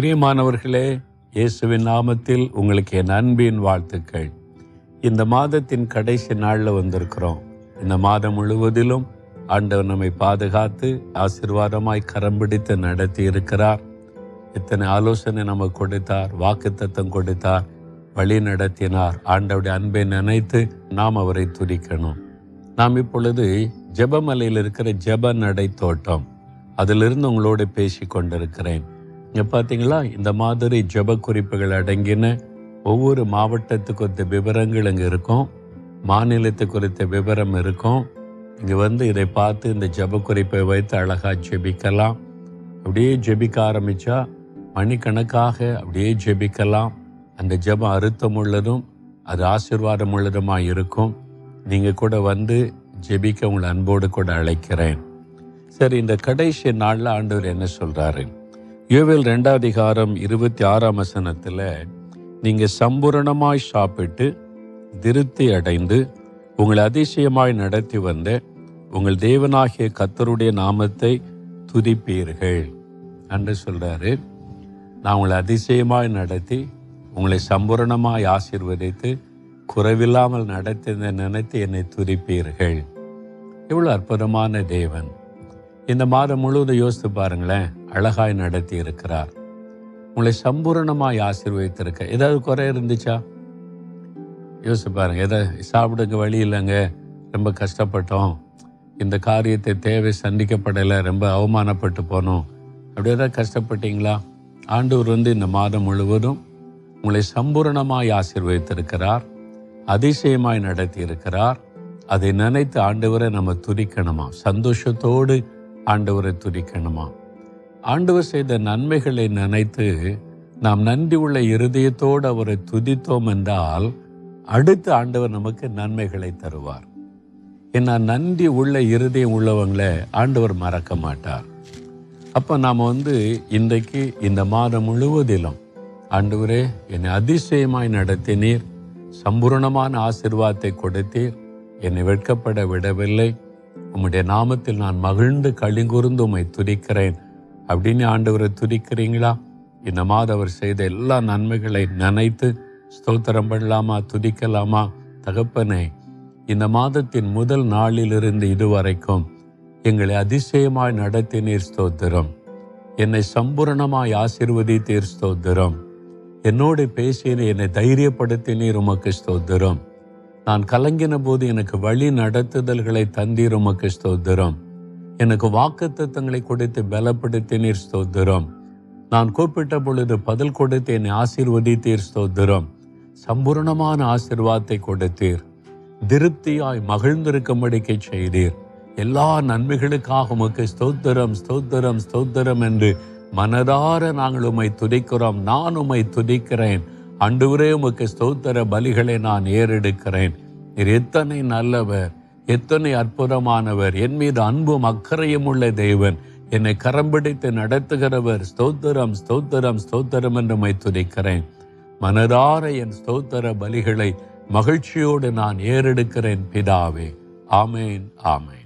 பிரியமானவர்களே இயேசுவின் நாமத்தில் உங்களுக்கு என் அன்பின் வாழ்த்துக்கள். இந்த மாதத்தின் கடைசி நாளில் வந்திருக்கிறோம். இந்த மாதம் முழுவதிலும் ஆண்டவர் நம்மை பாதுகாத்து ஆசீர்வாதமாய் கரம் பிடித்து நடத்தி இருக்கிறார் இத்தனை ஆலோசனை நமக்கு கொடுத்தார் வாக்குத்தத்தம் கொடுத்தார் வழி நடத்தினார். ஆண்டவுடைய அன்பை நினைத்து நாம் அவரை துதிக்கணும். நாம் இப்பொழுது ஜெபமலையில் இருக்கிற ஜெப நடை தோட்டம். அதிலிருந்து உங்களோடு பேசி கொண்டிருக்கிறேன் பார்த்தீங்களா இந்த மாதிரி ஜெப குறிப்புகள் அடங்கின ஒவ்வொரு மாவட்டத்துக்கு குறித்த விவரங்கள் இங்கே இருக்கும். மாநிலத்து குறித்த விவரம் இருக்கும். இங்கே வந்து இதை பார்த்து இந்த ஜெப குறிப்பை வைத்து அழகாக ஜெபிக்கலாம். அப்படியே ஜெபிக்க ஆரம்பித்தா மணிக்கணக்காக அப்படியே ஜெபிக்கலாம். அந்த ஜபம் அறுத்தம் உள்ளதும் அது ஆசீர்வாதம் உள்ளதுமாக இருக்கும். நீங்கள் கூட வந்து ஜெபிக்க உங்களை அன்போடு கூட அழைக்கிறேன். சரி இந்த கடைசி நாளில் ஆண்டவர் என்ன சொல்கிறாரு யோவேல் ரெண்டாதிகாரம் இருபத்தி ஆறாம் வசனத்தில் நீங்கள் சம்பூரணமாய் சாப்பிட்டு திருப்தி அடைந்து உங்களை அதிசயமாய் நடத்தி வந்த உங்கள் தேவனாகிய கத்தருடைய நாமத்தை துதிப்பீர்கள். என்று சொல்கிறாரு நான் உங்களை அதிசயமாய் நடத்தி உங்களை சம்பூரணமாய் ஆசீர்வதித்து குறைவில்லாமல் நடத்தி நினைத்து என்னை துதிப்பீர்கள். எவ்வளோ அற்புதமான தேவன். இந்த மாதம் முழுவதும் யோசித்து பாருங்களேன். அழகாய் நடத்தி இருக்கிறார். உங்களை சம்பூரணமாய் ஆசீர்வதித்திருக்க. ஏதாவது குறை இருந்துச்சா? யோசிச்சு பாருங்க. எதை சாப்பிடுங்க வழி இல்லைங்க. ரொம்ப கஷ்டப்பட்டோம். இந்த காரியத்தை தேவை சந்திக்கப்படலை. ரொம்ப அவமானப்பட்டு போனோம். அப்படி ஏதாவது கஷ்டப்பட்டீங்களா? ஆண்டவர் வந்து இந்த மாதம் முழுவதும் உங்களை சம்பூரணமாய் ஆசீர்வதித்திருக்கிறார். அதிசயமாய் நடத்தி இருக்கிறார். அதை நினைத்து ஆண்டவரை நம்ம துதிக்கணுமா? சந்தோஷத்தோடு ஆண்டவரை துதிக்கணுமா? ஆண்டவர் செய்த நன்மைகளை நினைத்து நாம் நன்றி உள்ள இருதயத்தோடு அவரை துதித்தோம் என்றால் அடுத்து ஆண்டவர் நமக்கு நன்மைகளை தருவார். ஏன்னா நன்றி உள்ள இருதயம் உள்ளவங்களை ஆண்டவர் மறக்க மாட்டார். அப்போ நாம் வந்து இன்றைக்கு இந்த மாதம் முழுவதிலும் ஆண்டவரே என்னை அதிசயமாய் நடத்தினீர். சம்பூர்ணமான ஆசிர்வாதத்தை கொடுத்தீர். என்னை வெட்கப்பட விடவில்லை. உம்முடைய நாமத்தில் நான் மகிழ்ந்து கழிங்குறுந்து உம்மை துதிக்கிறேன். அப்படின்னு ஆண்டவரை துதிக்கிறீங்களா? இந்த மாதம் அவர் செய்த எல்லா நன்மைகளை நினைத்து ஸ்தோத்திரம் பண்ணலாமா? துதிக்கலாமா? தகப்பனே இந்த மாதத்தின் முதல் நாளிலிருந்து இதுவரைக்கும் எங்களை அதிசயமாய் நடத்தினீர் ஸ்தோத்திரம். என்னை சம்பூரணமாய் ஆசிர்வதித்தீர் ஸ்தோத்திரம். என்னோடு பேசினீர் என்னை தைரியப்படுத்தினீர் உமக்கு ஸ்தோத்திரம். நான் கலங்கின போது எனக்கு வழி நடத்துதல்களை தந்தீர் உமக்கு ஸ்தோத்திரம். எனக்கு வாக்குத்தத்தங்களை கொடுத்து பலப்படுத்தினீர் ஸ்தோத்திரம். நான் கூப்பிட்ட பொழுது பதில் கொடுத்து என்னை ஆசீர்வதித்தீர் ஸ்தோத்திரம். சம்பூர்ணமான ஆசிர்வாதத்தை கொடுத்தீர். திருப்தியாய் மகிழ்ந்திருக்கும்படிக்கு செய்தீர். எல்லா நன்மைகளுக்காக உமக்கு ஸ்தோத்திரம் ஸ்தோத்திரம் ஸ்தோத்திரம் என்று மனதார நாங்கள் உம்மை துதிக்கிறோம். நான் உம்மை துதிக்கிறேன். அன்றுவரே உமக்கு ஸ்தோத்திர பலிகளை நான் ஏறெடுக்கிறேன். நீர் எத்தனை நல்லவர் எத்தனை அற்புதமானவர். என் மீது அன்பும் அக்கறையும் உள்ள தேவன். என்னை கரம்பிடித்து நடத்துகிறவர். ஸ்தோத்திரம் ஸ்தோத்திரம் ஸ்தோத்திரம் என்று மை துதிக்கிறேன். மனதார என் ஸ்தோத்திர பலிகளை மகிழ்ச்சியோடு நான் ஏறெடுக்கிறேன் பிதாவே. ஆமேன் ஆமேன்.